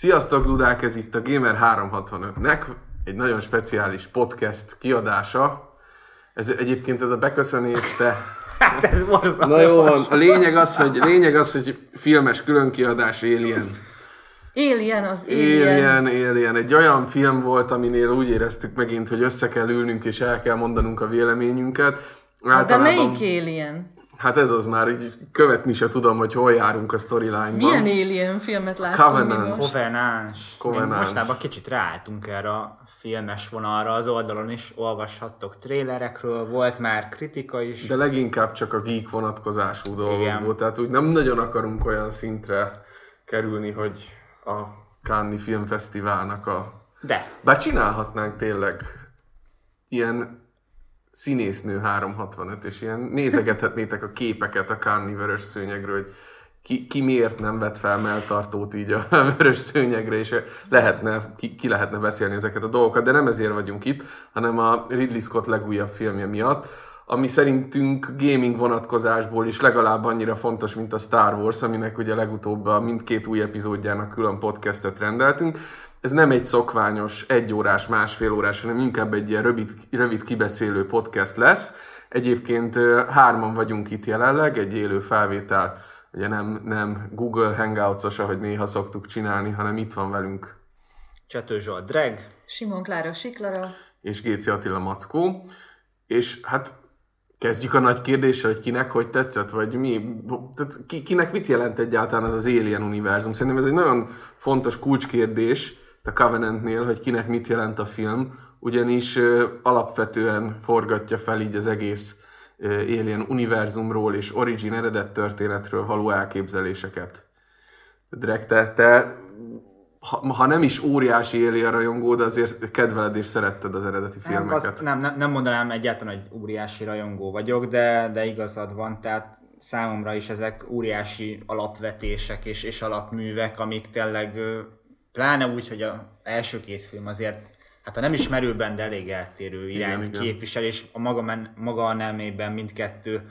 Sziasztok, Dudák! Ez itt a Gamer 365-nek egy nagyon speciális podcast kiadása. Ez egyébként ez a beköszönés, te... Hát ez borzalmas. Na jó van, a lényeg az, hogy, lényeg az, hogy filmes különkiadás Alien. Alien az Alien. Alien, Alien. Egy olyan film volt, aminél úgy éreztük megint, hogy össze kell ülnünk és el kell mondanunk a véleményünket. Hát de melyik Alien? Hát ez az már, így követni se tudom, hogy hol járunk a storyline-ban. Milyen Alien filmet láttunk Covenant. mi most? Kovenás. Covenant. Mostában kicsit ráálltunk erre a filmes vonalra, az oldalon is olvashattok trélerekről, volt már kritika is. De leginkább csak a geek vonatkozású dolgokból. Tehát úgy nem nagyon akarunk olyan szintre kerülni, hogy a Cannes Filmfesztiválnak a... De, Bár csinálhatnánk tényleg ilyen színésznő 365, és ilyen nézegethetnétek a képeket a Cannes vörös szőnyegről, hogy ki, ki miért nem vett fel melltartót így a vörös szőnyegre, és lehetne, ki, ki lehetne beszélni ezeket a dolgokat, de nem ezért vagyunk itt, hanem a Ridley Scott legújabb filmje miatt, ami szerintünk gaming vonatkozásból is legalább annyira fontos, mint a Star Wars, aminek ugye legutóbb a mindkét új epizódjának külön podcastet rendeltünk. Ez nem egy szokványos, egyórás, másfél órás, hanem inkább egy ilyen rövid, rövid kibeszélő podcast lesz. Egyébként hárman vagyunk itt jelenleg, egy élő felvétel, ugye nem, nem Google Hangouts-os, ahogy néha szoktuk csinálni, hanem itt van velünk Csető Zsolt Drag, Simon Klára Siklara. és Géci Attila Mackó. És hát kezdjük a nagy kérdéssel, hogy kinek hogy tetszett, vagy mi, tehát ki, kinek mit jelent egyáltalán ez az Alien univerzum. Szerintem ez egy nagyon fontos kulcskérdés a Covenantnél, hogy kinek mit jelent a film, ugyanis ö, alapvetően forgatja fel így az egész ö, Alien univerzumról és origin eredet történetről való elképzeléseket. Drek, te, te ha, ha nem is óriási Alien rajongó, de azért kedveled és szeretted az eredeti nem, filmeket. azt nem, nem, nem mondanám egyáltalán, hogy óriási rajongó vagyok, de, de igazad van, tehát számomra is ezek óriási alapvetések és, és alapművek, amik tényleg, pláne úgy, hogy az első két film azért, hát ha nem is merőben, de elég eltérő irányt igen. képvisel, és a maga, men, maga a nemében mindkettő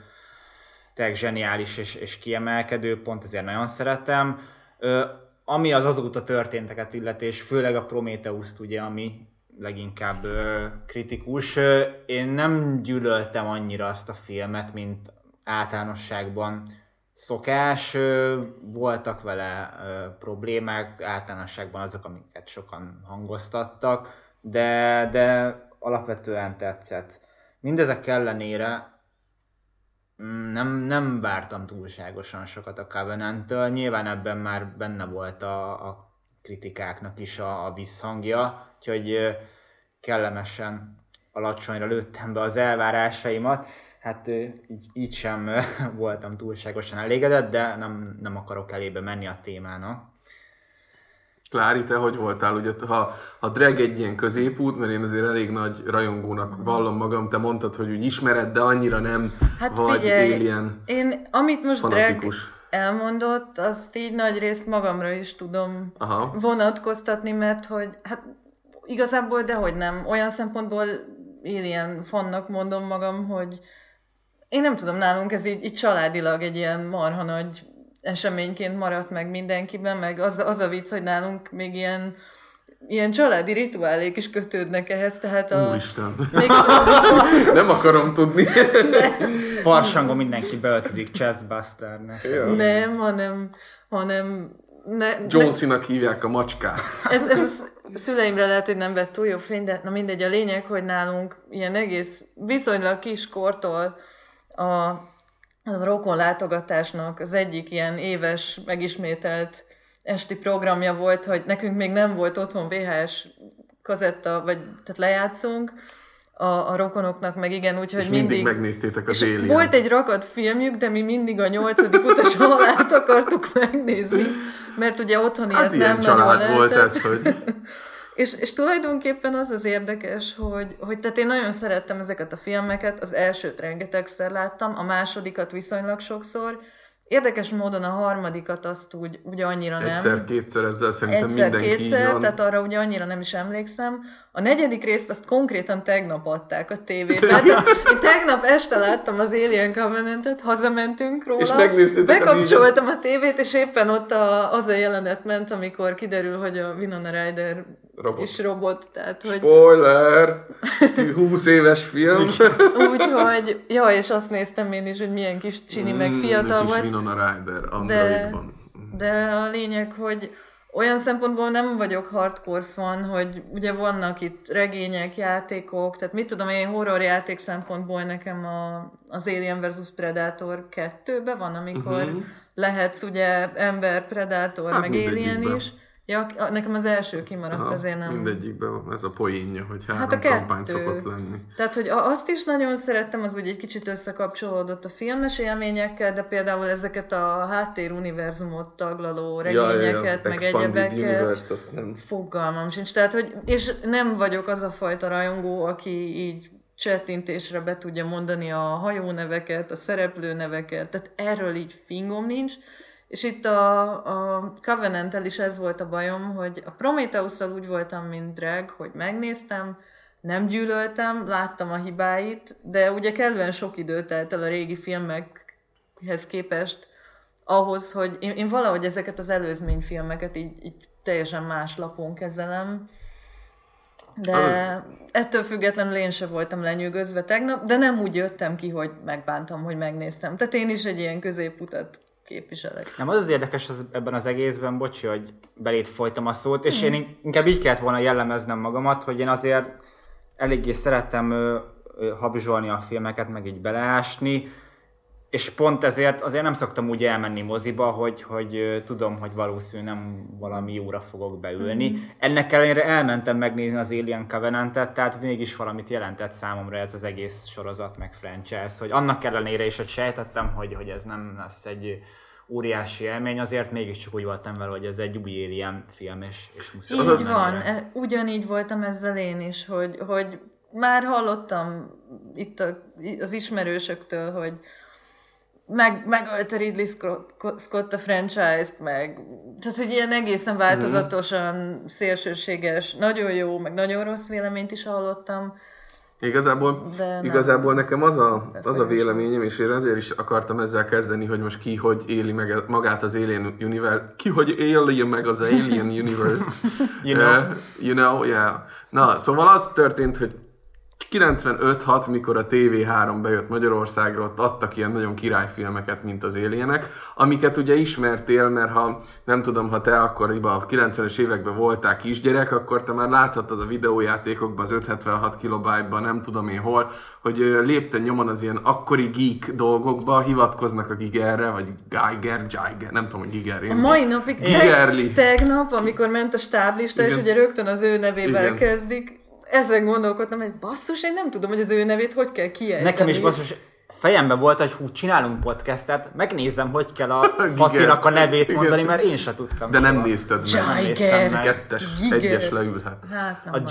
tényleg zseniális és, és kiemelkedő, pont ezért nagyon szeretem. Ö, ami az azóta történteket illeti, és főleg a Prometheus-t ugye, ami leginkább ö, kritikus, ö, én nem gyűlöltem annyira azt a filmet, mint általánosságban szokás, voltak vele problémák, általánosságban azok, amiket sokan hangoztattak, de, de alapvetően tetszett. Mindezek ellenére Mm, nem, nem vártam túlságosan sokat a Covenant-től. Nyilván ebben már benne volt a, a kritikáknak is a, a visszhangja, úgyhogy kellemesen alacsonyra lőttem be az elvárásaimat. Hát így, így sem voltam túlságosan elégedett, de nem, nem akarok elébe menni a témának. Klári, te hogy voltál? Ugye, ha a drag egy ilyen középút, mert én azért elég nagy rajongónak vallom magam, te mondtad, hogy úgy ismered, de annyira nem Hát vagy figyelj, alien én amit most Drag fanatikus. elmondott, azt így nagy részt magamra is tudom Aha. vonatkoztatni, mert hogy hát igazából dehogy nem. Olyan szempontból Alien fannak mondom magam, hogy én nem tudom, nálunk ez így, így családilag egy ilyen marha nagy eseményként maradt meg mindenkiben, meg az, az a vicc, hogy nálunk még ilyen, ilyen családi rituálék is kötődnek ehhez, tehát a... Úristen. Még, nem akarom tudni. Farsangon mindenki beöltözik Chestbusternek. nem, hanem, hanem ne, John Cena-nak hívják a macskát. Ez, ez a szüleimre lehet, hogy nem vett túl jó fény, de na mindegy, a lényeg, hogy nálunk ilyen egész viszonylag kiskortól a, az rokon látogatásnak az egyik ilyen éves megismételt esti programja volt, hogy nekünk még nem volt otthon VHS kazetta, vagy tehát lejátszunk, a, a rokonoknak meg igen, úgyhogy mindig, mindig megnéztétek az Alien. volt egy rakat filmjük, de mi mindig a nyolcadik utas halált akartuk megnézni, mert ugye otthon Hát ilyet nem család volt lehetett. ez, hogy És, és tulajdonképpen az az érdekes, hogy, hogy tehát én nagyon szerettem ezeket a filmeket, az elsőt rengetegszer láttam, a másodikat viszonylag sokszor, Érdekes módon a harmadikat azt úgy, úgy annyira nem. Egyszer-kétszer ezzel szerintem Egyszer, mindenki kétszer, így van. tehát arra ugye annyira nem is emlékszem. A negyedik részt azt konkrétan tegnap adták a tévében. Tehát én tegnap este láttam az Alien Covenant-et, hazamentünk róla. És Bekapcsoltam a tévét, és éppen ott a, az a jelenet ment, amikor kiderül, hogy a Winona Ryder Robot. is robot. Tehát, hogy Spoiler! 20 éves film. Úgyhogy, ja, és azt néztem én is, hogy milyen kis csini, meg fiatal Mm, kis volt. Winona Ryder, De, Androidban. de a lényeg, hogy olyan szempontból nem vagyok hardcore fan, hogy ugye vannak itt regények, játékok, tehát mit tudom én, horror játék szempontból nekem a, az Alien vs Predator 2-be van, amikor uh-huh. lehetsz ugye ember, Predator, Mhm. Hát meg Alien is. Ja, nekem az első kimaradt, Aha, azért nem. Mindegyikben ez a poénja, hogy három Hát a kampány kettő. szokott lenni. Tehát, hogy azt is nagyon szerettem, az úgy egy kicsit összekapcsolódott a filmes élményekkel, de például ezeket a háttéruniverzumot taglaló regényeket, meg Expanded egyebeket, Universe-t azt nem. fogalmam sincs. Tehát, hogy, és nem vagyok az a fajta rajongó, aki így csettintésre be tudja mondani a hajóneveket, a szereplőneveket, tehát erről így fingom nincs. És itt a, a covenant is ez volt a bajom, hogy a prometheus úgy voltam, mint drag, hogy megnéztem, nem gyűlöltem, láttam a hibáit, de ugye kellően sok idő telt el a régi filmekhez képest ahhoz, hogy én, én valahogy ezeket az előzményfilmeket így, így teljesen más lapon kezelem. De ettől függetlenül én se voltam lenyűgözve tegnap, de nem úgy jöttem ki, hogy megbántam, hogy megnéztem. Tehát én is egy ilyen középutat képviselek. Nem, az az érdekes az, ebben az egészben, bocsi, hogy belét folytam a szót, és én inkább így kellett volna jellemeznem magamat, hogy én azért eléggé szerettem ö, ö, habzsolni a filmeket, meg így beleásni, és pont ezért azért nem szoktam úgy elmenni moziba, hogy, hogy tudom, hogy valószínű nem valami jóra fogok beülni. Mm. Ennek ellenére elmentem megnézni az Alien Covenant-et, tehát mégis valamit jelentett számomra ez az egész sorozat, meg franchise, hogy annak ellenére is, hogy sejtettem, hogy, hogy ez nem lesz egy óriási élmény, azért mégiscsak úgy voltam vele, hogy ez egy új Alien film, és, és muszáj Így van, rá. e- ugyanígy voltam ezzel én is, hogy, hogy már hallottam itt a, az ismerősöktől, hogy meg, megölte Ridley Scott, a franchise-t, meg tehát, hogy ilyen egészen változatosan szélsőséges, nagyon jó, meg nagyon rossz véleményt is hallottam. Igazából, De nem. igazából nekem az a, az a véleményem, és én ezért is akartam ezzel kezdeni, hogy most ki hogy éli meg magát az Alien Universe, ki hogy éli meg az Alien Universe. You know. Uh, you know, yeah. Na, szóval az történt, hogy 95-6, mikor a TV3 bejött Magyarországra, ott adtak ilyen nagyon királyfilmeket, mint az Alienek, amiket ugye ismertél, mert ha nem tudom, ha te akkoriban a 90-es években voltál kisgyerek, akkor te már láthattad a videójátékokban, az 576 kilobájtban, nem tudom én hol, hogy lépten nyomon az ilyen akkori geek dolgokba hivatkoznak a Gigerre, vagy Geiger, Geiger, nem tudom, hogy Giger. A én- mai napig, Gigerli. tegnap, amikor ment a stáblista, és Igen. ugye rögtön az ő nevével Igen. kezdik, ezen gondolkodtam, hogy basszus, én nem tudom, hogy az ő nevét hogy kell kiejteni. Nekem is basszus, fejemben volt, hogy hú, csinálunk podcastet, megnézem, hogy kell a faszinak a nevét mondani, mert én se tudtam. De nem soha. nézted meg. Nem néztem Giger. meg. Kettes, Giger. egyes leülhet. Hát nem A. G.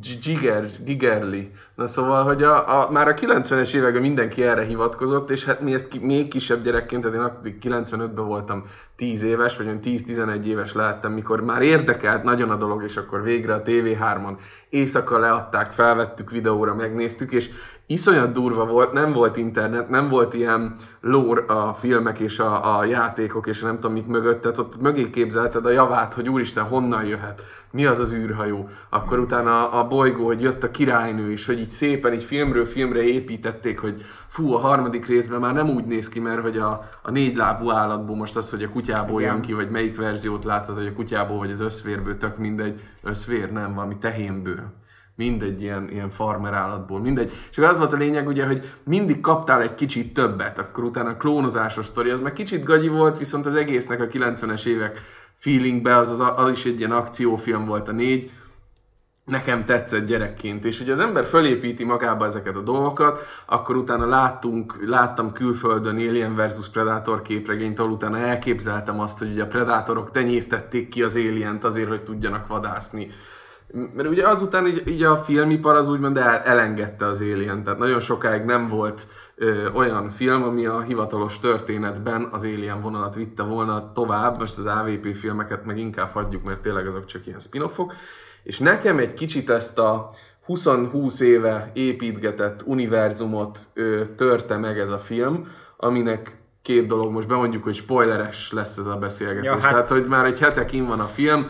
G- Giger, Gigerli. Na szóval, hogy a, a, már a 90-es években mindenki erre hivatkozott, és hát mi ezt ki, még kisebb gyerekként, tehát én akkor 95-ben voltam 10 éves, vagy olyan 10-11 éves lehettem, mikor már érdekelt nagyon a dolog, és akkor végre a TV3-on éjszaka leadták, felvettük videóra, megnéztük, és iszonyat durva volt, nem volt internet, nem volt ilyen lore a filmek és a, a játékok, és nem tudom mit mögött, tehát ott mögé képzelted a javát, hogy úristen, honnan jöhet, mi az az űrhajó, akkor utána a, a bolygó, hogy jött a királynő is, hogy így szépen, így filmről filmre építették, hogy fú, a harmadik részben már nem úgy néz ki, mert hogy a, a négy lábú állatból most az, hogy a kutyából Igen. jön ki, vagy melyik verziót látod, hogy a kutyából vagy az összvérből, tök mindegy, összvér nem, valami tehénből. Mindegy ilyen, ilyen farmer állatból, mindegy. És akkor az volt a lényeg ugye, hogy mindig kaptál egy kicsit többet, akkor utána a klónozásos sztori, az meg kicsit gagyi volt, viszont az egésznek a 90-es évek feelingbe, az, az, az is egy ilyen akciófilm volt a négy, nekem tetszett gyerekként, és ugye az ember fölépíti magába ezeket a dolgokat, akkor utána láttunk, láttam külföldön Alien vs Predator képregényt, ahol utána elképzeltem azt, hogy ugye a Predatorok tenyésztették ki az Alien-t azért, hogy tudjanak vadászni. Mert ugye azután így, így a filmipar az úgymond el, elengedte az Alien, tehát nagyon sokáig nem volt ö, olyan film, ami a hivatalos történetben az Alien vonalat vitte volna tovább, most az AVP filmeket meg inkább hagyjuk, mert tényleg azok csak ilyen spin-offok, és nekem egy kicsit ezt a 20-20 éve építgetett univerzumot ö, törte meg ez a film, aminek két dolog, most bemondjuk, hogy spoileres lesz ez a beszélgetés. Ja, hát- Tehát, hogy már egy hetekin van a film,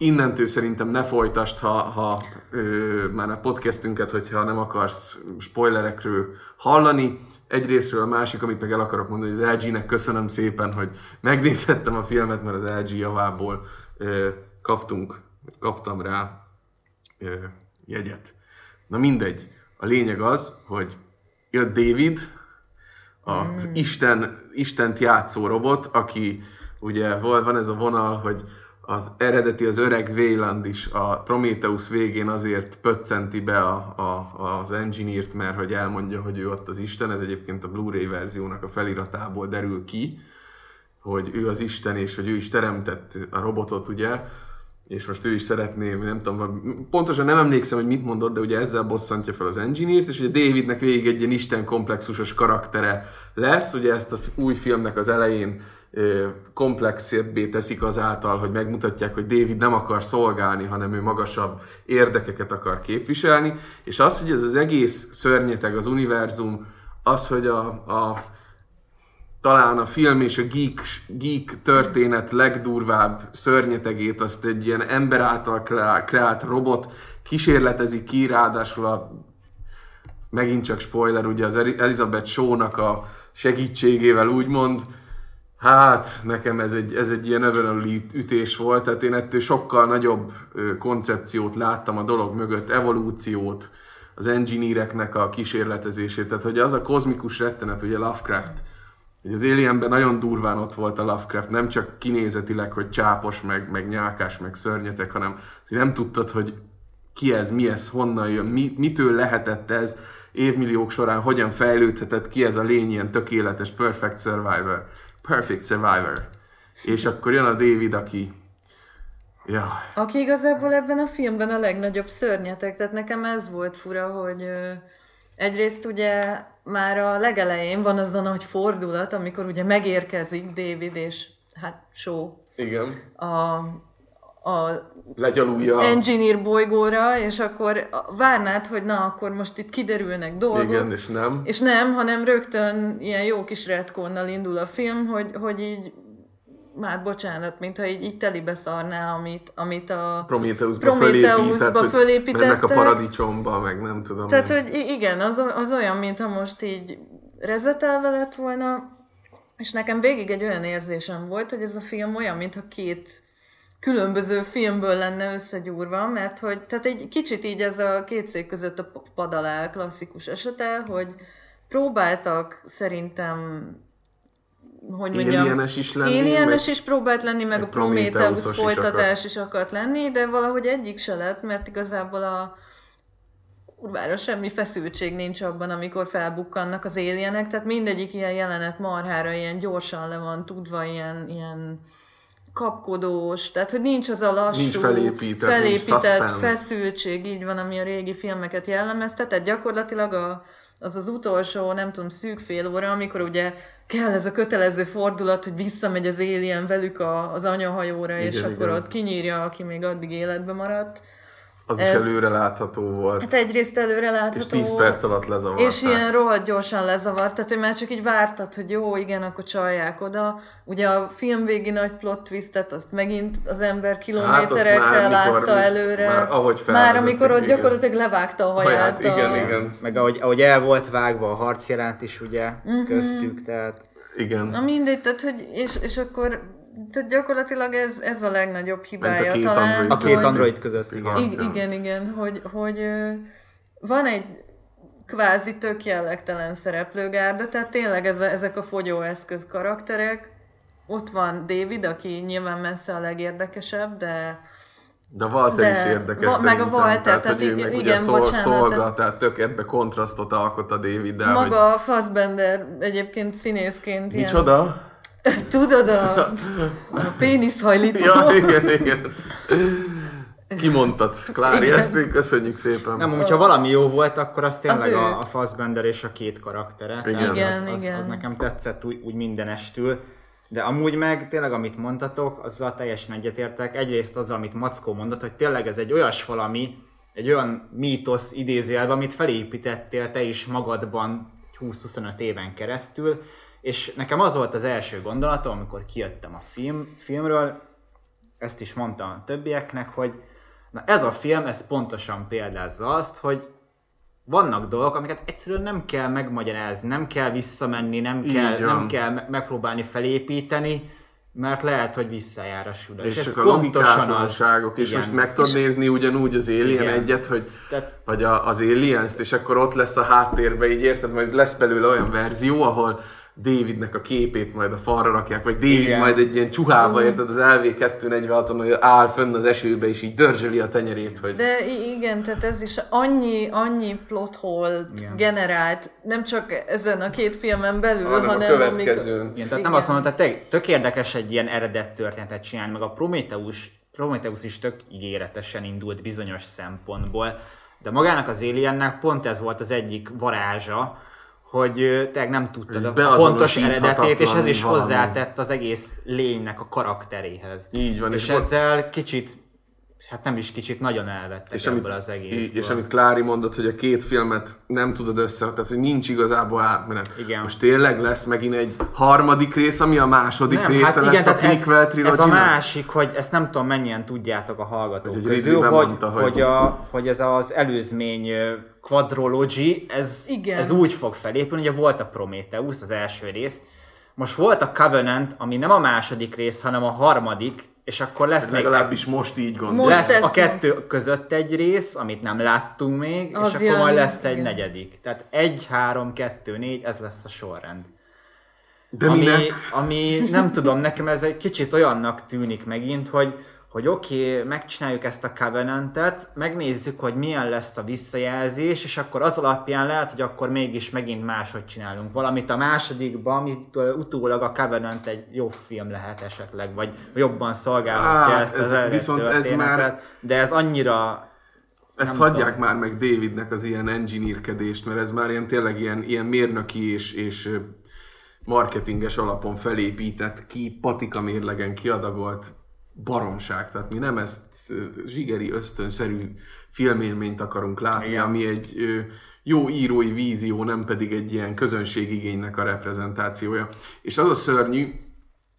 innentől szerintem ne folytasd, ha, ha ö, már a podcastünket, hogyha nem akarsz spoilerekről hallani. Egyrésztről a másik, amit meg el akarok mondani, hogy az LG-nek köszönöm szépen, hogy megnézhettem a filmet, mert az LG javából ö, kaptunk, kaptam rá ö, jegyet. Na mindegy. A lényeg az, hogy jött David, az mm. Isten, Istent játszó robot, aki ugye van ez a vonal, hogy az eredeti, az öreg Wayland is a Prometheus végén azért pöccenti be a, a, az engineert, mert hogy elmondja, hogy ő ott az Isten, ez egyébként a Blu-ray verziónak a feliratából derül ki, hogy ő az Isten, és hogy ő is teremtett a robotot, ugye, és most ő is szeretné, nem tudom, pontosan nem emlékszem, hogy mit mondott, de ugye ezzel bosszantja fel az engineert, és ugye Davidnek végig egy ilyen isten komplexusos karaktere lesz, ugye ezt a új filmnek az elején komplexebbé teszik azáltal, hogy megmutatják, hogy David nem akar szolgálni, hanem ő magasabb érdekeket akar képviselni, és az, hogy ez az egész szörnyeteg, az univerzum, az, hogy a, a talán a film és a geek, geek történet legdurvább szörnyetegét azt egy ilyen ember által kreá- kreált robot kísérletezi ki, ráadásul a megint csak spoiler, ugye az Eli- Elizabeth Shaw-nak a segítségével úgymond, hát nekem ez egy, ez egy ilyen övönöli ütés volt, tehát én ettől sokkal nagyobb koncepciót láttam a dolog mögött, evolúciót, az engineereknek a kísérletezését, tehát hogy az a kozmikus rettenet, ugye Lovecraft, hogy az Alienben nagyon durván ott volt a Lovecraft, nem csak kinézetileg, hogy csápos, meg, meg nyálkás, meg szörnyetek, hanem hogy nem tudtad, hogy ki ez, mi ez, honnan jön, mi, mitől lehetett ez, évmilliók során hogyan fejlődhetett ki ez a lény ilyen tökéletes, perfect survivor, perfect survivor. És akkor jön a David, aki Ja, Aki igazából ebben a filmben a legnagyobb szörnyetek, tehát nekem ez volt fura, hogy ö, egyrészt ugye már a legelején van az a nagy fordulat, amikor ugye megérkezik David és hát Shaw igen. a, a Legyalulja. az engineer bolygóra, és akkor várnád, hogy na, akkor most itt kiderülnek dolgok. Igen, és nem. És nem, hanem rögtön ilyen jó kis retkonnal indul a film, hogy, hogy így már bocsánat, mintha így, így telibe szarná, amit, amit a Prometheusba, Prometheusba fölépített, mennek a paradicsomba, meg nem tudom. Tehát, hogy igen, az, az olyan, mintha most így rezetelve lett volna, és nekem végig egy olyan érzésem volt, hogy ez a film olyan, mintha két különböző filmből lenne összegyúrva, mert hogy, tehát egy kicsit így ez a két szék között a p- pad alá klasszikus esete, hogy próbáltak szerintem hogy mondjam, Alienes is lenni, Alienes is próbált lenni, meg, a Prometheus Prometheus-os is folytatás is akart lenni, de valahogy egyik se lett, mert igazából a kurvára semmi feszültség nincs abban, amikor felbukkannak az alienek, tehát mindegyik ilyen jelenet marhára ilyen gyorsan le van tudva, ilyen, ilyen kapkodós, tehát hogy nincs az a lassú, Nincs felépített, nincs felépített suspense. feszültség, így van, ami a régi filmeket jellemezte, tehát gyakorlatilag a, az az utolsó, nem tudom, szűk fél óra, amikor ugye kell ez a kötelező fordulat, hogy visszamegy az alien velük a, az anyahajóra, és Igen, akkor igen. ott kinyírja, aki még addig életbe maradt. Az is ez- előre látható volt. Hát egyrészt előre látható. és 10 perc alatt lezavarták. És ilyen rohadt gyorsan lezavart, tehát hogy már csak így vártad, hogy jó, igen, akkor csalják oda. Ugye a film végi nagy plot twistet, azt megint az ember kilométerekre Hát látta mikor- előre. már ahogy Már amikor ott igen. gyakorlatilag levágta a haját. Haját, igen, a... igen. Meg ahogy, ahogy el volt vágva a harcjelent is ugye uh-huh. köztük, tehát Igen. Na mindegy, tehát hogy, és, és akkor tehát gyakorlatilag ez, ez a legnagyobb hibája két talán. android a két hogy- android között, igen. Igen. Igen, igen, hogy, hogy van egy kvázi tök jellegtelen szereplőgárda, tehát tényleg ez a, ezek a fogyóeszköz karakterek. Ott van David, aki nyilván messze a legérdekesebb, de De a Walter De- is érdekes Va- meg a. Walter, tehát, tehát hogy ő igen, ugye szol, bocsánat, szolga, tehát- tök ebbe kontrasztot alkot a hogy maga a Fassbender egyébként színészként ilyen, micsoda? tudod, a, a péniszhajlító. Ja, igen, igen. Kimondtad, Klári, Igen. ezt köszönjük szépen. Nem, hogyha valami jó volt, akkor az tényleg Az a, a Fassbender és a két karaktere. Igen. Igen, az, az, igen. az nekem tetszett úgy, úgy mindenestül. De amúgy meg tényleg, amit mondtatok, azzal teljesen egyetértek. Egyrészt azzal, amit Mackó mondott, hogy tényleg ez egy olyas valami, egy olyan mítosz idézőjelben, amit felépítettél te is magadban 20-25 éven keresztül, és nekem az volt az első gondolatom, amikor kijöttem a film, filmről, ezt is mondtam a többieknek, hogy na ez a film, ez pontosan példázza azt, hogy vannak dolgok, amiket egyszerűen nem kell megmagyarázni, nem kell visszamenni, nem kell, nem kell me- megpróbálni felépíteni, mert lehet, hogy visszajár a sülő. És ez csak a logikátlanságok, és Igen. most meg tudod nézni ugyanúgy az Alien Igen. egyet, hogy Tehát- vagy a, az Aliens-t, és akkor ott lesz a háttérben, így érted, majd lesz belőle olyan verzió, ahol Davidnek a képét majd a falra rakják, vagy David Igen. majd egy ilyen csuhába, érted, az LV246-on, hogy áll fönn az esőbe, és így dörzsöli a tenyerét, hogy De igen, tehát ez is annyi, annyi plot hole Igen. generált, nem csak ezen a két filmen belül, hanem a hanem következőn. Igen, tehát nem Igen. azt mondom, tehát tök érdekes egy ilyen eredet történetet csinálni, meg a Prometheus, Prometheus is tök ígéretesen indult bizonyos szempontból, de magának az Aliennek pont ez volt az egyik varázsa, hogy tényleg nem tudtad a pontos eredetét, és ez is valami. hozzátett az egész lénynek a karakteréhez. Így van, És, és ott- ezzel kicsit, hát nem is kicsit, nagyon elvettek és ebből amit, az egészből. így- és amit Klári mondott, hogy a két filmet nem tudod össze, tehát hogy nincs igazából átmenet. Igen. Most tényleg lesz megint egy harmadik rész, ami a második Nem, része hát igen, lesz a tehát ez, prequel ez a másik, hogy ezt nem tudom mennyien tudjátok a hallgatók Hogy egy közül, hogy, bemondta, hogy- hogy, a, hogy ez az előzmény quadrology, ez, Igen. ez úgy fog felépülni, ugye volt a Prometheus, az első rész, most volt a Covenant, ami nem a második rész, hanem a harmadik, és akkor lesz még Legalábbis most így gondolom. Most lesz a kettő között egy rész, amit nem láttunk még, Az és akkor jön, majd lesz egy igen. negyedik. Tehát egy, három, kettő, négy, ez lesz a sorrend. De ami, minek? ami nem tudom, nekem ez egy kicsit olyannak tűnik megint, hogy, hogy oké, okay, megcsináljuk ezt a Covenantet, megnézzük, hogy milyen lesz a visszajelzés, és akkor az alapján lehet, hogy akkor mégis megint máshogy csinálunk valamit a másodikban, amit utólag a Covenant egy jó film lehet esetleg, vagy jobban szolgálhatja Á, ezt ez- az viszont ez már- de ez annyira Ezt nem hagyják tudom. már meg Davidnek az ilyen engineerkedést, mert ez már ilyen tényleg ilyen, ilyen mérnöki és, és marketinges alapon felépített, ki patika mérlegen kiadagolt baromság. Tehát mi nem ezt zsigeri ösztönszerű filmélményt akarunk látni, Igen. ami egy jó írói vízió, nem pedig egy ilyen közönségigénynek a reprezentációja. És az a szörnyű,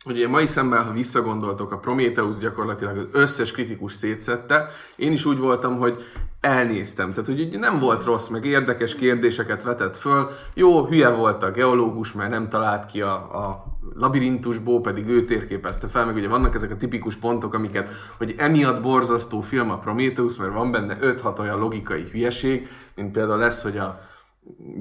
ilyen mai szemben, ha visszagondoltok, a Prometheus gyakorlatilag az összes kritikus szétszette. Én is úgy voltam, hogy elnéztem. Tehát, hogy ugye nem volt rossz, meg érdekes kérdéseket vetett föl. Jó, hülye volt a geológus, mert nem talált ki a, a labirintusból, pedig ő térképezte fel, meg ugye vannak ezek a tipikus pontok, amiket, hogy emiatt borzasztó film a Prometheus, mert van benne 5-6 olyan logikai hülyeség, mint például lesz, hogy a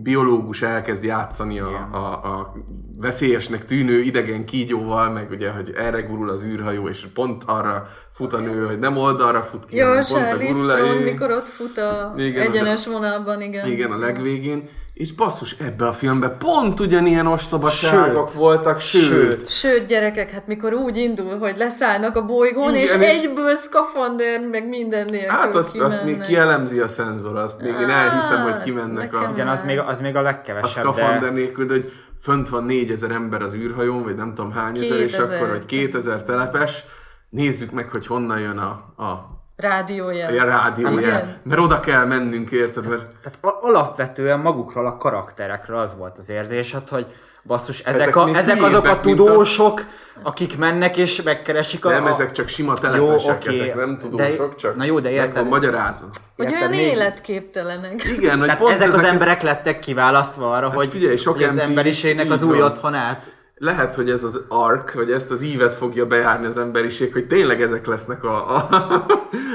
biológus elkezd játszani a, a, a veszélyesnek tűnő idegen kígyóval, meg ugye, hogy erre gurul az űrhajó, és pont arra fut a nő, hogy nem oldalra fut ki, Jó, hanem pont a. Theron, mikor ott fut a Igen, egyenes vonalban, igen. Igen, a legvégén. És basszus, ebbe a filmben pont ugyanilyen ostobaságok Sőt. voltak, sőt. Sőt. Sőt, gyerekek, hát mikor úgy indul, hogy leszállnak a bolygón, Igen, és, és- egyből szkafander, meg minden nélkül Hát azt, azt még kielemzi a szenzor, azt még én elhiszem, hogy kimennek a... igen, az még, az még a a legkevesebb, szkafander de nélkül, de hogy fönt van 4000 ember az űrhajón, vagy nem tudom hány ezer, és 2000. akkor, vagy 2000 telepes, nézzük meg, hogy honnan jön a, a, Rádiójel. a rádiójel. Mert oda kell mennünk, érted? Mert Tehát a- alapvetően magukról a karakterekről az volt az érzésed, hogy basszus, ezek, Ezek a, ezek azok a mint a- tudósok, akik mennek és megkeresik a... nem, ezek csak sima telepesek, oké, ezek nem tudósok, de- csak na jó, de meg érted- van magyarázva. Hogy olyan még- életképtelenek. Igen, hogy Tehát pont ezek az emberek lettek kiválasztva arra, hogy, figyelj, sok az emberiségnek az új van. otthonát. Lehet, hogy ez az ark, vagy ezt az ívet fogja bejárni az emberiség, hogy tényleg ezek lesznek a, a,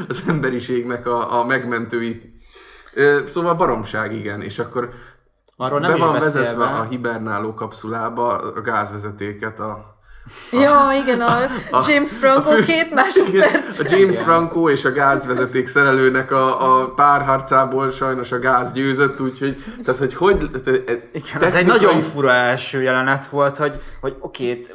az emberiségnek a, a megmentői. Szóval baromság, igen, és akkor Arról nem be is van beszélve. vezetve a hibernáló kapszulába a gázvezetéket a, Ja, igen, a, James Franco fő- két másodperc. A James Franco és a gázvezeték szerelőnek a, a párharcából sajnos a gáz győzött, úgyhogy tehát, hogy hogy... Tehát, Igen, ez egy nagyon fura első jelenet volt, hogy, hogy oké,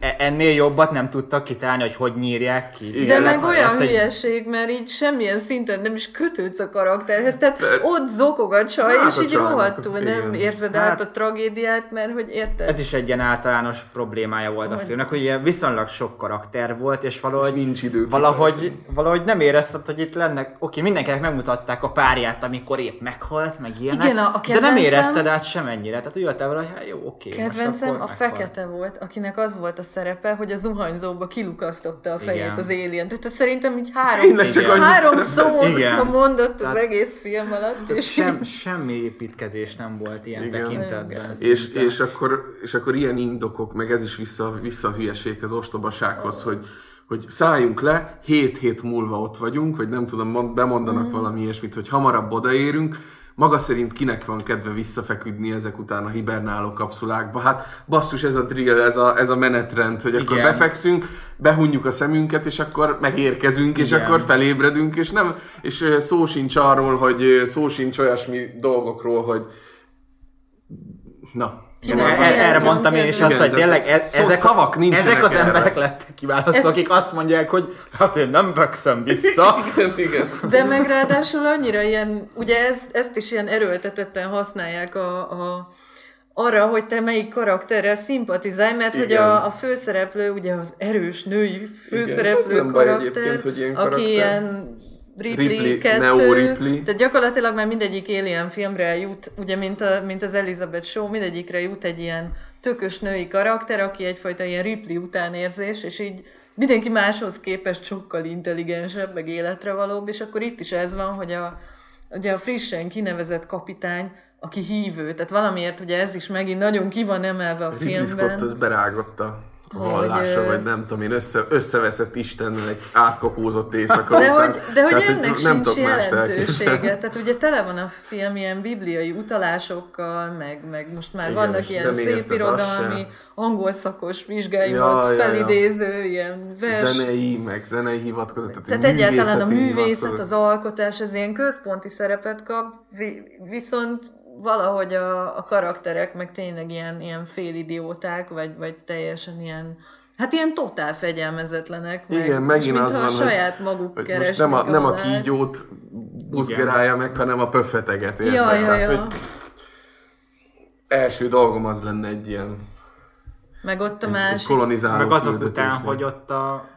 e- ennél jobbat nem tudtak kitalálni, hogy hogy nyírják ki. De Tényleg, meg olyan egy- hülyeség, mert így semmilyen szinten nem is kötődsz a karakterhez. Tehát De- ott zokog a csaj, Hát és a így rohadtul nem igen. érzed Hát- át a tragédiát, mert hogy érted? Ez is egy ilyen általános problémája volt a Hogy- filmnek, hogy ilyen viszonylag sok karakter volt, és valahogy, És nincs idő valahogy, valahogy nem érezted, hogy itt lennek, oké, mindenkinek megmutatták a párját, amikor épp meghalt, meg ilyenek, Igen, a- a de nem érezted át semennyire, tehát úgy vele, hogy hát jó, oké, most Kedvencem akkor a meghalt. fekete volt, akinek az volt a szerepe, hogy a zuhanyzóba kilukasztotta a fejét Igen. az alien. Tehát szerintem így három, Tényleg csak három szót mondott az Tehát- egész film alatt. Tehát És sem, semmi építkezés nem volt ilyen Igen. tekintetben. És, és, akkor, és akkor ilyen indokok, meg ez is vissza, vissza a hülyeséghez, ostobasághoz, hogy, hogy szálljunk le, hét hét múlva ott vagyunk, vagy nem tudom, mond- bemondanak mm. valami ilyesmit, hogy hamarabb odaérünk, maga szerint kinek van kedve visszafeküdni ezek után a hibernáló kapszulákba? Hát basszus, ez a drill, ez a, ez a menetrend, hogy akkor Igen. befekszünk, behunjuk a szemünket, és akkor megérkezünk, és Igen. akkor felébredünk, és nem, és szó sincs arról, hogy szó sincs olyasmi dolgokról, hogy Na, Igen, er- erre van mondtam én is azt, hogy tényleg ez- szó- ezek, szavak nincsenek ezek az erre. emberek lettek kiválasztva, Ez- akik azt mondják, hogy hát én nem vexem vissza. igen, igen. De meg ráadásul annyira ilyen, ugye ez, ezt is ilyen erőltetetten használják a, a, arra, hogy te melyik karakterrel szimpatizálj, mert hogy Igen. a, a főszereplő, ugye az erős női főszereplő baj karakter, hogy aki ilyen Ripley, Ripley, kettő, Neo Ripley. tehát gyakorlatilag már mindegyik Alien filmre jut, ugye mint, a, mint az Elizabeth Show, mindegyikre jut egy ilyen tökös női karakter, aki egyfajta ilyen Ripley utánérzés, és így mindenki máshoz képest sokkal intelligensebb, meg életre valóbb, és akkor itt is ez van, hogy a, ugye a frissen kinevezett kapitány, aki hívő, tehát valamiért ugye ez is megint nagyon ki van emelve a Ridley Scott filmben. az berágott a Hogy, vallása, vagy nem tudom én, össze, összeveszett Istennel egy átkokózott éjszaka De után. hogy, de hogy Tehát, ennek nem sincs jelentősége. Tehát ugye tele van a film ilyen bibliai utalásokkal, meg, meg most már Igen, vannak ilyen szép irodalmi, angol szakos Ja, vizsgáimat ja, ja. felidéző, ilyen vers. Zenei, meg zenei hivatkozat. Tehát egyáltalán a művészet, hivatkozat. az alkotás, ez ilyen központi szerepet kap, vi- viszont valahogy a, a karakterek meg tényleg ilyen, ilyen félidióták, vagy, vagy teljesen ilyen, hát ilyen totál fegyelmezetlenek. meg, Igen, megint az van, a saját maguk hogy keresnek most nem a, nem a kígyót buzgerálja meg, hanem a pöffeteget. Ja, ja, Tehát, ja. hogy első dolgom az lenne egy ilyen Meg ott a egy, egy másik. kolonizáló Meg azok után, hogy ott a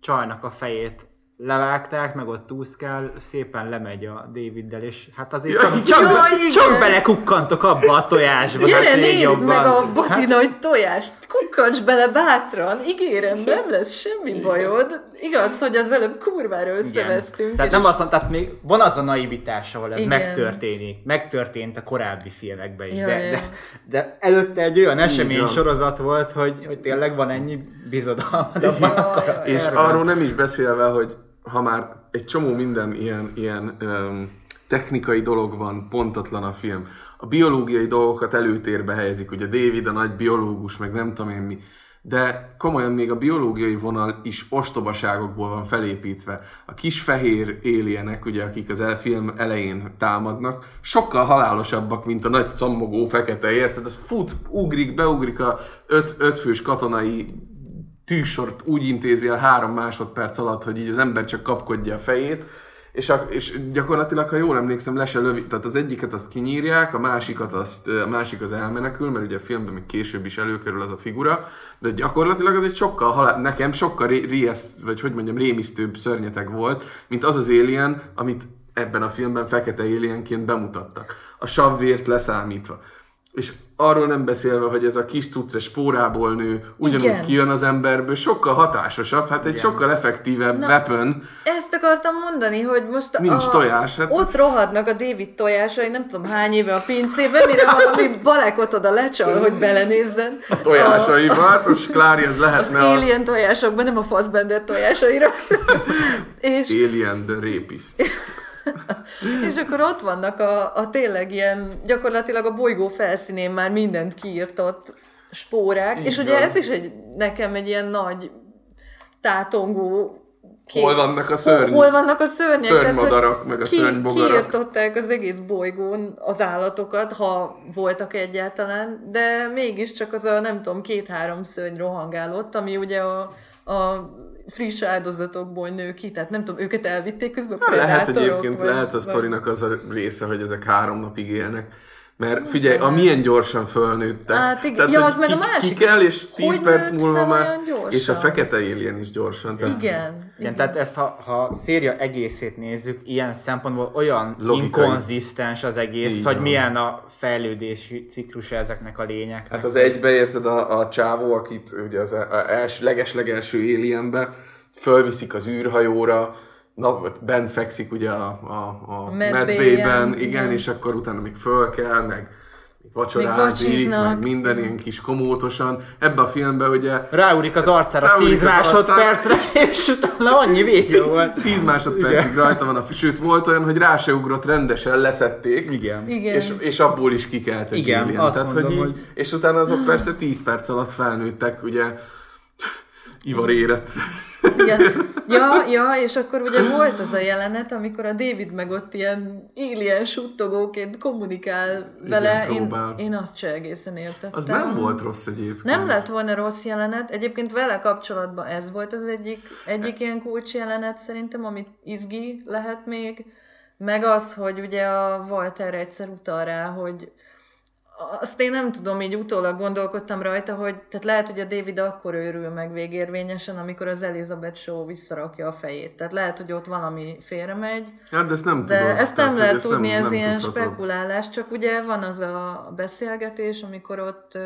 csajnak a fejét levágták, meg ott úszkál, szépen lemegy a Daviddel, és hát azért Ja, csak, csak, be, igen. csak belekukkantok abba a tojásba. Gyere, hát nézd jobban. meg a bazi nagy tojást, kukkancs bele bátran, ígérem, nem lesz semmi bajod. Igaz, hogy az előbb kurvára Igen. összevesztünk. Tehát és nem azt mondta, tehát még van az a naivitás, ahol ez Igen. megtörténik. Megtörtént a korábbi filmekben is. Ja, de, ja. de, de, előtte egy olyan esemény van. sorozat volt, hogy, hogy tényleg van ennyi bizodalmad abban Ja, a ja, És erről. arról nem is beszélve, hogy ha már egy csomó minden ilyen, ilyen um, technikai dologban pontatlan a film, a biológiai dolgokat előtérbe helyezik, ugye David a nagy biológus, meg nem tudom én mi, de komolyan még a biológiai vonal is ostobaságokból van felépítve. A kis fehér éljenek, ugye, akik az film elején támadnak, sokkal halálosabbak, mint a nagy cammogó fekete, érted? Az fut, ugrik, beugrik a öt, ötfős katonai tűsort úgy intézi el három másodperc alatt, hogy így az ember csak kapkodja a fejét, és, a, és gyakorlatilag, ha jól emlékszem, le se lövi, tehát az egyiket azt kinyírják, a másikat azt, a másik az elmenekül, mert ugye a filmben még később is előkerül az a figura, de gyakorlatilag az egy sokkal, nekem sokkal riesz, vagy hogy mondjam, rémisztőbb szörnyeteg volt, mint az az Alien, amit ebben a filmben fekete alienként bemutattak. A savvért leszámítva. És arról nem beszélve, hogy ez a kis cucce spórából nő, ugyanúgy Igen. kijön az emberből, sokkal hatásosabb, hát egy Igen. sokkal effektívebb Na, weapon. Ezt akartam mondani, hogy most Nincs a, tojás, hát ott ez- rohadnak a David tojásai, nem tudom hány éve a pincében, mire valami balekot oda lecsal, hogy belenézzen. A tojásaiba, hát az Klári, ez Az lehetne a alien tojásokban, nem a Fassbender tojásaira. és, Alien the Rapist. és akkor ott vannak a, a tényleg ilyen, gyakorlatilag a bolygó felszínén már mindent kiírtott spórák, és ugye van. ez is egy, nekem egy ilyen nagy tátongó kép. Hol vannak a szörny? Hol, vannak a szörnyek? Szörnymadarak, hogy meg a ki, szörnybogarak. Kiirtották az egész bolygón az állatokat, ha voltak egyáltalán, de mégiscsak az a nem tudom, két-három szörny rohangálott, ami ugye a, a friss áldozatokból nő ki, tehát nem tudom, őket elvitték közben a Lehet predátorok, egyébként, vagy- lehet a sztorinak az a része, hogy ezek három napig élnek. Mert figyelj, amilyen gyorsan fölnőttek. Hát igen. Ja, hogy az meg a másik. Ki kell, és 10 Hogy perc múlva már... És a fekete alien is gyorsan. Tehát Igen. Igen, tehát ezt ha, ha a széria egészét nézzük, ilyen szempontból olyan Logikai. inkonzisztens az egész, Így hogy van. milyen a fejlődési ciklusa ezeknek a lényeknek. Hát az egybe érted a, a csávó, akit ugye az a- a els, leges-legelső alienbe, fölviszik az űrhajóra, na, bent fekszik ugye a, a, a medbélyen, medbében, igen, igen. és akkor utána még föl kell, meg vacsorázik, meg minden ilyen kis komótosan. Ebben a filmben ugye Ráúrik az arcára Ráúrik 10 az másodpercre, és utána annyi vége volt. 10 másodpercig rajta van a sőt volt olyan, hogy rá se ugrott rendesen, leszették. Igen. Igen. És, és abból is kikelt egy Igen, alien. azt Tehát, mondom, hogy így, hogy- És utána azok persze 10 perc alatt felnőttek, ugye Ivar érett. Igen. Ja, ja, és akkor ugye volt az a jelenet, amikor a David meg ott ilyen alien suttogóként kommunikál vele. Én, próbál. én azt se egészen értettem. Az nem volt rossz egyébként. Nem lett volna rossz jelenet. Egyébként vele kapcsolatban ez volt az egyik, egyik ilyen kulcs jelenet szerintem, amit izgi lehet még. Meg az, hogy ugye a Walter egyszer utal rá, hogy azt én nem tudom, így utólag gondolkodtam rajta, hogy tehát lehet, hogy a David akkor őrül meg végérvényesen, amikor az Elizabeth Shaw visszarakja a fejét. Tehát lehet, hogy ott valami félremegy, Hát, de ezt nem de tudod. ezt Tehát, nem hogy lehet ezt tudni, nem, ez nem ilyen tudhatod. spekulálás, csak ugye van az a beszélgetés, amikor ott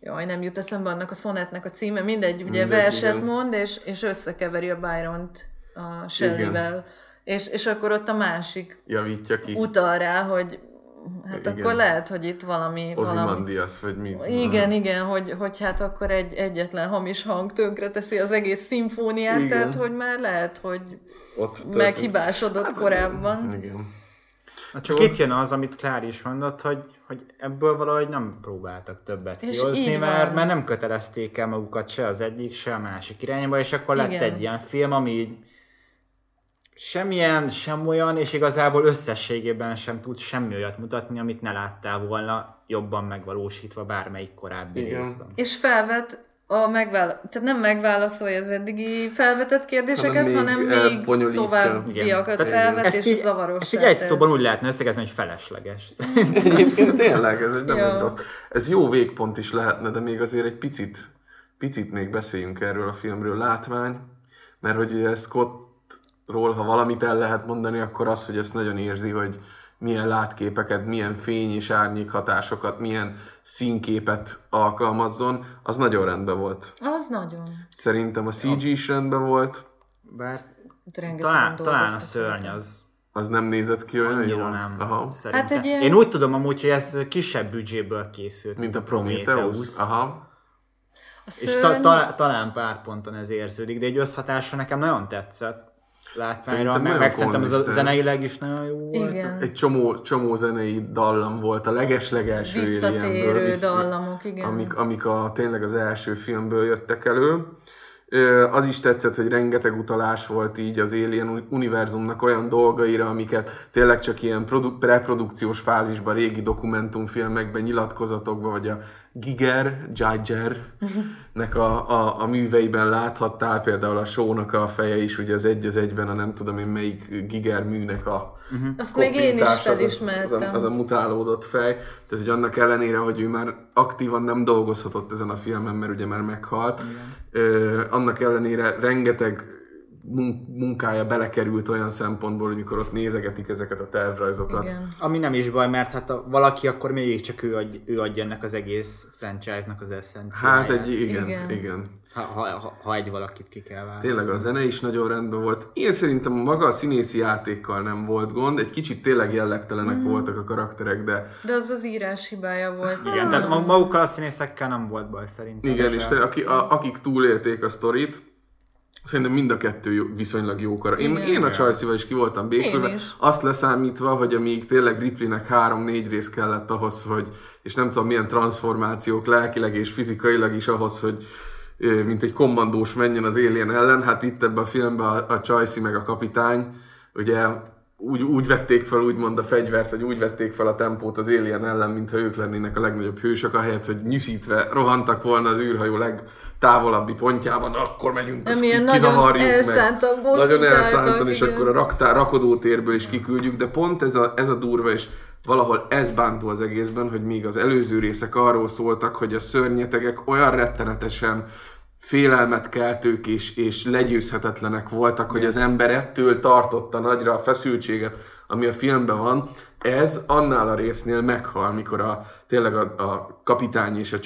Jaj, nem jut eszembe annak a szonetnek a címe, mindegy, ugye Mindegy, verset igen. mond, és, és összekeveri a Byron-t a Shelley-vel. És, és akkor ott a másik Javítja ki. utal rá, hogy hát Igen. akkor lehet, hogy itt valami... valami Ozymandias, vagy mi? igen, igen, hogy, hogy hát akkor egy egyetlen hamis hang tönkre teszi az egész szimfóniát, Igen. tehát hogy már lehet, hogy Ott meghibásodott korábban. Igen. Csak itt jön az, amit Klár is mondott, hogy, hogy ebből valahogy nem próbáltak többet És kihozni, mert, mert nem kötelezték el magukat se az egyik, se a másik irányba, és akkor lett Igen. egy ilyen film, ami így semmilyen, sem olyan, és igazából összességében sem tud semmi olyat mutatni, amit ne láttál volna jobban megvalósítva bármelyik korábbi Igen. részben. És felvet a megvála... tehát nem megválaszolja az eddigi felvetett kérdéseket, Hanem hanem még még, elbonyolítja. továbbiakat Tehát felvet, ezt és így, zavaros. ezt így egy szóban úgy lehetne összegezni, hogy felesleges. Egyébként tényleg, ez egy nem Ja. egy rossz. Ez jó végpont is lehetne, de még azért egy picit, picit még beszéljünk erről a filmről. Látvány, mert hogy ugye Scottról, ha valamit el lehet mondani, akkor az, hogy ezt nagyon érzi, hogy milyen látképeket, milyen fény és árnyék hatásokat, milyen színképet alkalmazzon, az nagyon rendben volt. Az nagyon. Szerintem a CG is rendben volt, Bár talán, talán a szörny az az nem nézett ki olyan annyira jól. nem. Aha. Szerintem. Hát egy ilyen- Én úgy tudom amúgy, hogy ez kisebb büdzséből készült. Mint a Prometheus. Aha. A És szörny... ta, ta, talán pár ponton ez érződik, de egy összhatásra nekem nagyon tetszett. Látványra, Szerintem meg, meg szerintem ez a zeneileg is nagyon jó volt. Igen. Egy csomó, csomó zenei dallam volt a legeslegelső Visszatérő Alienből, dallamok, igen. Amik, amik a, tényleg az első filmből jöttek elő. Az is tetszett, hogy rengeteg utalás volt így az Alien univerzumnak olyan dolgaira, amiket tényleg csak ilyen produ- preprodukciós fázisban, régi dokumentumfilmekben, nyilatkozatokban, vagy a Giger, Jager nek a, a, a műveiben láthattál, például a Sónak a feje is, ugye az egy az egyben a nem tudom én melyik Giger műnek a Azt még én is koppintás, az a- felismertem. Az a, az a mutálódott fej. Tehát, hogy annak ellenére, hogy ő már aktívan nem dolgozhatott ezen a filmen, mert ugye már meghalt, ö, annak ellenére rengeteg munkája belekerült olyan szempontból, hogy mikor ott nézegetik ezeket a tervrajzokat. Igen. Ami nem is baj, mert hát a, valaki akkor mégiscsak ő, adj, ő adja ennek az egész franchise-nak az eszenciáját. Hát egy, igen, igen. Igen. Ha, ha, ha, egy valakit ki kell választani. Tényleg a zene is nagyon rendben volt. Én szerintem maga a színészi játékkal nem volt gond, egy kicsit tényleg jellegtelenek Mhm. voltak a karakterek, de De az az írás hibája volt. Igen, tehát ma- magukkal a színészekkel nem volt baj szerintem. igen, és te- aki, a, akik túlélték a sztorit, Szerintem mind a kettő viszonylag jókora. Én, Igen. én a Csajszival is ki voltam békülve, azt leszámítva, hogy amíg tényleg Ripleynek három-négy rész kellett ahhoz, hogy, és nem tudom milyen transformációk lelkileg és fizikailag is ahhoz, hogy mint egy kommandós menjen az Alien ellen, hát itt ebben a filmben a, a Csajszi meg a kapitány, ugye úgy, úgy vették fel úgymond a fegyvert, vagy úgy vették fel a tempót az Alien ellen, mintha ők lennének a legnagyobb hősök, ahelyett, hogy nyűszítve rohantak volna az űrhajó legtávolabbi pontjában, akkor megyünk, ilyen ki, nagyon kizavarjuk meg. elszántan bosszút Nagyon elszántan, és igen. akkor a raktár, rakodótérből is kiküldjük, de pont ez a, ez a durva, és valahol ez bántó az egészben, hogy még az előző részek arról szóltak, hogy a szörnyetegek olyan rettenetesen félelmet keltők és, és legyőzhetetlenek voltak, hogy az ember ettől tartotta nagyra a feszültséget, ami a filmben van. Ez annál a résznél meghal, mikor a, tényleg a, a kapitány és a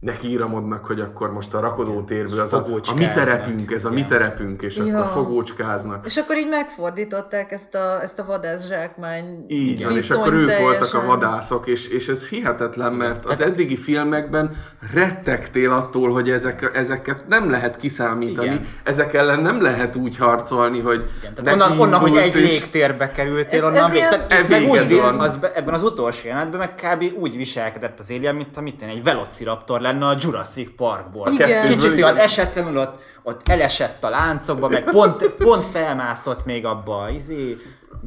csajszi nekiíramodnak, hogy akkor most a rakodótérből az a, a mi terepünk, ez a mi terepünk, és Ja. akkor fogócskáznak. És akkor így megfordították ezt a, ezt a vadászsákmány Így van, és akkor ők voltak a vadászok, és, és ez hihetetlen, mert az eddigi filmekben rettegtél attól, hogy ezek, ezeket nem lehet kiszámítani, Igen. ezek ellen nem lehet úgy harcolni, hogy Igen, onnan, onnan, hogy egy légtérbe kerültél, Ez- onnan ez ilyen- tehát E itt meg úgy, az, be- ebben az utolsó jelenetben meg kb. úgy viselkedett az Alien, mint amit egy velociraptor lenne a Jurassic Parkból. Igen. Kicsit olyan esetlenül ott, ott elesett a láncokba, meg pont, pont felmászott még abba a izé,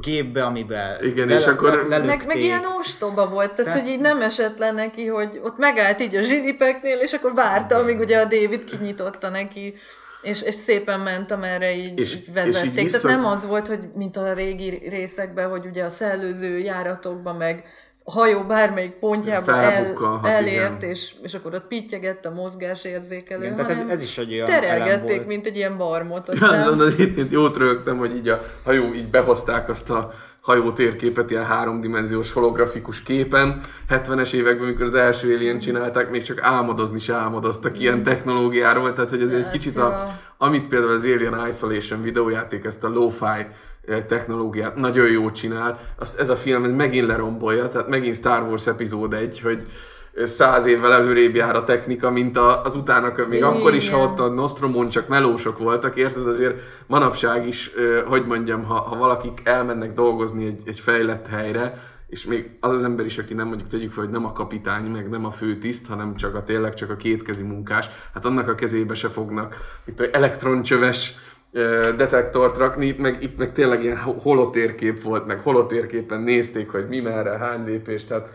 gépbe, amiben Igen, és akkor- Meg, meg lelőtték. ilyen ostoba volt, tehát, Tehát- hogy így nem esett le neki, hogy ott megállt így a zsilipeknél, és akkor várta, amíg ugye a David kinyitotta neki, és, és szépen ment, amerre így, És- így és vezették. így vissza- Tehát nem az volt, hogy mint a régi részekben, hogy ugye a szellőző járatokban meg hajó bármelyik pontjába el, elért, igen. és, és akkor ott pittyegett a mozgásérzékelő, Igen, tehát ez, ez is egy olyan terelgették, volt. mint egy ilyen barmot. Azon Aztán... az egyébként jót rögtem, hogy így a hajó, így behozták azt a hajó térképet ilyen háromdimenziós holografikus képen. 70-es években, amikor az első Alien csinálták, még csak álmodozni se álmodoztak ilyen technológiáról, tehát hogy ez egy Hát, kicsit a, amit például az Alien Isolation videójáték, ezt a lo-fi eh, technológiát nagyon jó csinál, azt ez a film ez megint lerombolja, tehát megint Star Wars epizód egy, hogy száz évvel előrébb jár a technika, mint a, az utána, még akkor is, ha Igen. ott a Nostromon csak melósok voltak, érted? Azért manapság is, ö, hogy mondjam, ha, ha valakik elmennek dolgozni egy, egy fejlett helyre, és még az az ember is, aki nem mondjuk tegyük fel, hogy nem a kapitány, meg nem a főtiszt, hanem csak a tényleg csak a kétkezi munkás, hát annak a kezébe se fognak itt egy elektroncsöves detektort rakni, itt meg, itt meg tényleg ilyen ho- holotérkép volt, meg holotérképen nézték, hogy mi merre, hány lépés, tehát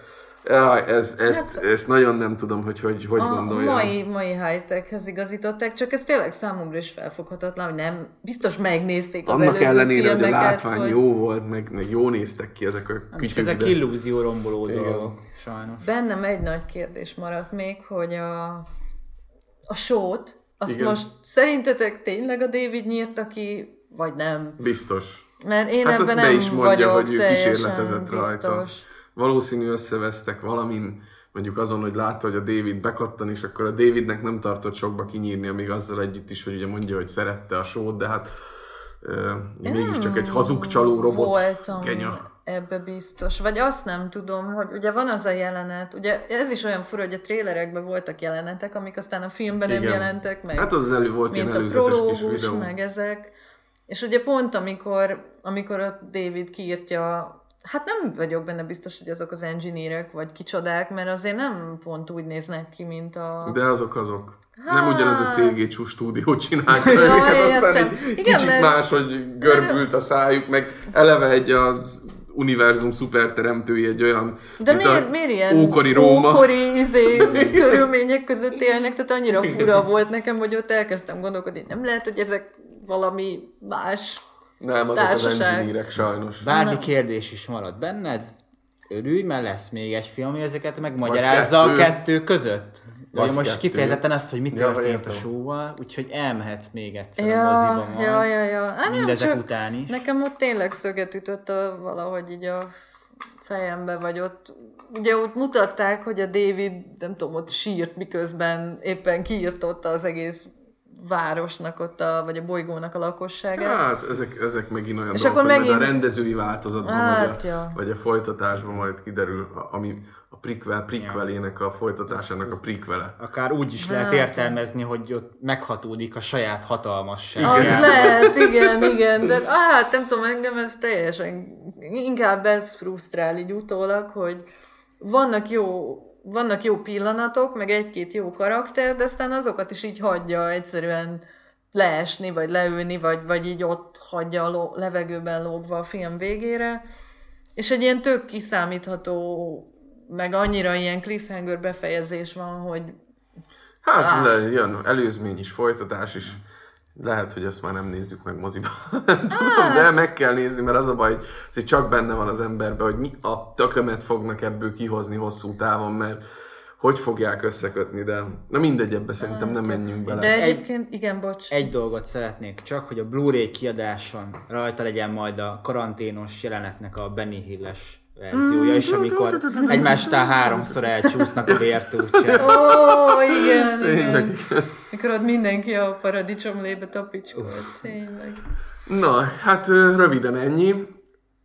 jaj, ez, ezt, Hát- ezt nagyon nem tudom, hogy hogy, hogy a gondolja. mai, mai high-techhez igazították, csak ez tényleg számomra is felfoghatatlan, hogy nem, biztos megnézték az Annak előző ellenére, hogy a látvány hogy jó volt, meg, meg jó néztek ki ezek a kütyük. ezek de- illúzió romboló dolgok, sajnos. bennem egy nagy kérdés maradt még, hogy a, a sót, azt Igen. most szerintetek tényleg a David nyírta ki, vagy nem? Biztos. Mert én Hát ebben be nem is mondja, vagyok hogy ő kísérletezett biztos. rajta. Valószínű összevesztek valamin, mondjuk azon, hogy látta, hogy a David bekattan, és akkor a Davidnek nem tartott sokba kinyírni, még azzal együtt is, hogy ugye mondja, hogy szerette a sót, de hát ö, mégiscsak egy hazugcsaló robot. Voltam Kenya. Ebbe biztos. Vagy azt nem tudom, hogy ugye van az a jelenet, ugye ez is olyan fura, hogy a trélerekben voltak jelenetek, amik aztán a filmben nem Igen. jelentek meg. Hát az elő volt ilyen mint a előzetes kis prológus, meg ezek. És ugye pont amikor, amikor a David kiírtja, hát nem vagyok benne biztos, hogy azok az engineerek vagy kicsodák, mert azért nem pont úgy néznek ki, mint a... De azok azok. Nem ugyanaz a Hát. CG Csú stúdió csinálta Ja, őket, aztán egy Igen, kicsit mert- más, hogy görbült a szájuk, meg eleve egy az univerzum szuperteremtői egy olyan, De mint miért, a miért ilyen ókori Róma. ókori izé, körülmények között élnek? Tehát annyira fura volt nekem, hogy ott elkezdtem gondolkodni, nem lehet, hogy ezek valami más. Nem, azok az Társaság. engineerek sajnos. Bármi Na. kérdés is marad benned, örülj, mert lesz még egy film, ami ezeket megmagyarázza a kettő között. De Vagy most kettő. kifejezetten azt, hogy mi Ja, történt a értem. showval, úgyhogy elmehetsz még egyszer a Ja, moziba majd. ja, ja, ja. Hát nem Mindezek csak, után is. Nekem ott tényleg szöget ütött a, valahogy így a fejembe, vagy ott ugye ott mutatták, hogy a David, nem tudom, ott sírt, miközben éppen kiirtotta az egész városnak ott, a, vagy a bolygónak a lakosságát. Hát ezek, ezek megint olyan És dolgok, akkor megint- a rendezői változatban, Hát, vagy, a, ja. vagy a folytatásban majd kiderül, a- ami a prequel, prequelének a folytatásának a prequele. Akár úgy is lehet Hát. értelmezni, hogy ott meghatódik a saját hatalmasság. Az lehet, igen, igen, de ah, hát nem tudom, engem ez teljesen, inkább ez frusztrál így utólag, hogy vannak jó, vannak jó pillanatok, meg egy-két jó karakter, de aztán azokat is így hagyja egyszerűen leesni, vagy leülni, vagy, vagy így ott hagyja a ló, levegőben lógva a film végére. És egy ilyen tök kiszámítható, meg annyira ilyen cliffhanger befejezés van, hogy Hát Ah. le, jön előzmény is, folytatás is. Lehet, hogy ezt már nem nézzük meg moziba. Nem Tudom, de meg kell nézni, mert az a baj, hogy ez csak benne van az emberben, hogy mi a tökömet fognak ebből kihozni hosszú távon, mert hogy fogják összekötni, de na mindegy, ebbe szerintem nem menjünk bele. de egyébként, igen, bocs. Egy dolgot szeretnék csak, hogy a Blu-ray kiadáson rajta legyen majd a karanténos jelenetnek a Benny Hill-es verziója, és amikor egymás után háromszor elcsúsznak a vértúcsán. Ó, igen, Tényleg. igen. Mikor ott mindenki a paradicsomlébe tapicskolt, tényleg. Na, hát röviden ennyi.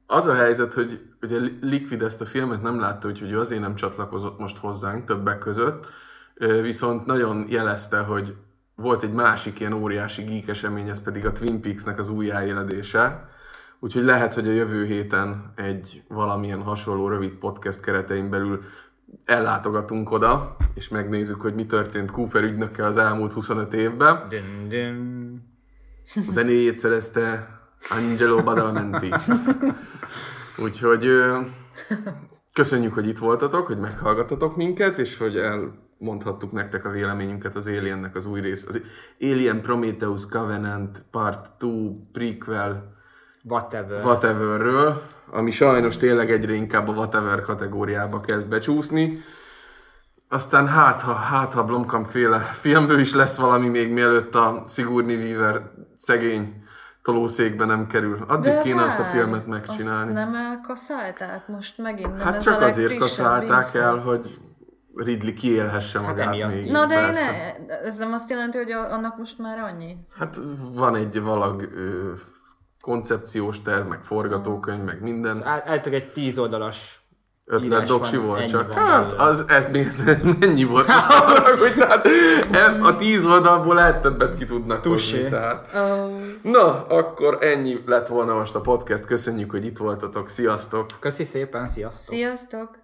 Az a helyzet, hogy ugye Liquid ezt a filmet nem látta, úgyhogy ő azért nem csatlakozott most hozzánk többek között, viszont nagyon jelezte, hogy volt egy másik ilyen óriási geek esemény, ez pedig a Twin Peaks-nek az újjáéledése. Úgyhogy lehet, hogy a jövő héten egy valamilyen hasonló rövid podcast keretein belül ellátogatunk oda, és megnézzük, hogy mi történt Cooper ügynökkel az elmúlt 25 évben. Dün, dün. A zenéjét szerezte Angelo Badalamenti. Úgyhogy köszönjük, hogy itt voltatok, hogy meghallgattatok minket, és hogy elmondhattuk nektek a véleményünket az Aliennek az új rész. Az Alien Prometheus Covenant Part 2 prequel Whatever. whateverről, ami sajnos tényleg egyre inkább a whatever kategóriába kezd becsúszni. Aztán hát, ha, hát, ha Blomkamp féle filmből is lesz valami még mielőtt a Sigourney Weaver szegény tolószékbe nem kerül. Addig De kéne azt a filmet megcsinálni. Azt nem elkaszálták most megint, nem hát ez csak a azért kaszálták el, hogy Ridley kiélhesse magát emiatt. még. Na de én persze. ne, ez nem azt jelenti, hogy annak most már annyi? Hát van egy valag ö, koncepciós terv, meg forgatókönyv, meg minden. Általában egy tíz oldalas ötlet doksi volt csak. Hát, az, ez, ez, ez mennyi volt? Hogy tehát a tíz oldalból lehet többet ki tudnak Touché. hozni. Tehát. Oh. Na, akkor ennyi lett volna most a podcast. Köszönjük, hogy itt voltatok. Sziasztok! Köszi szépen, sziasztok! Sziasztok!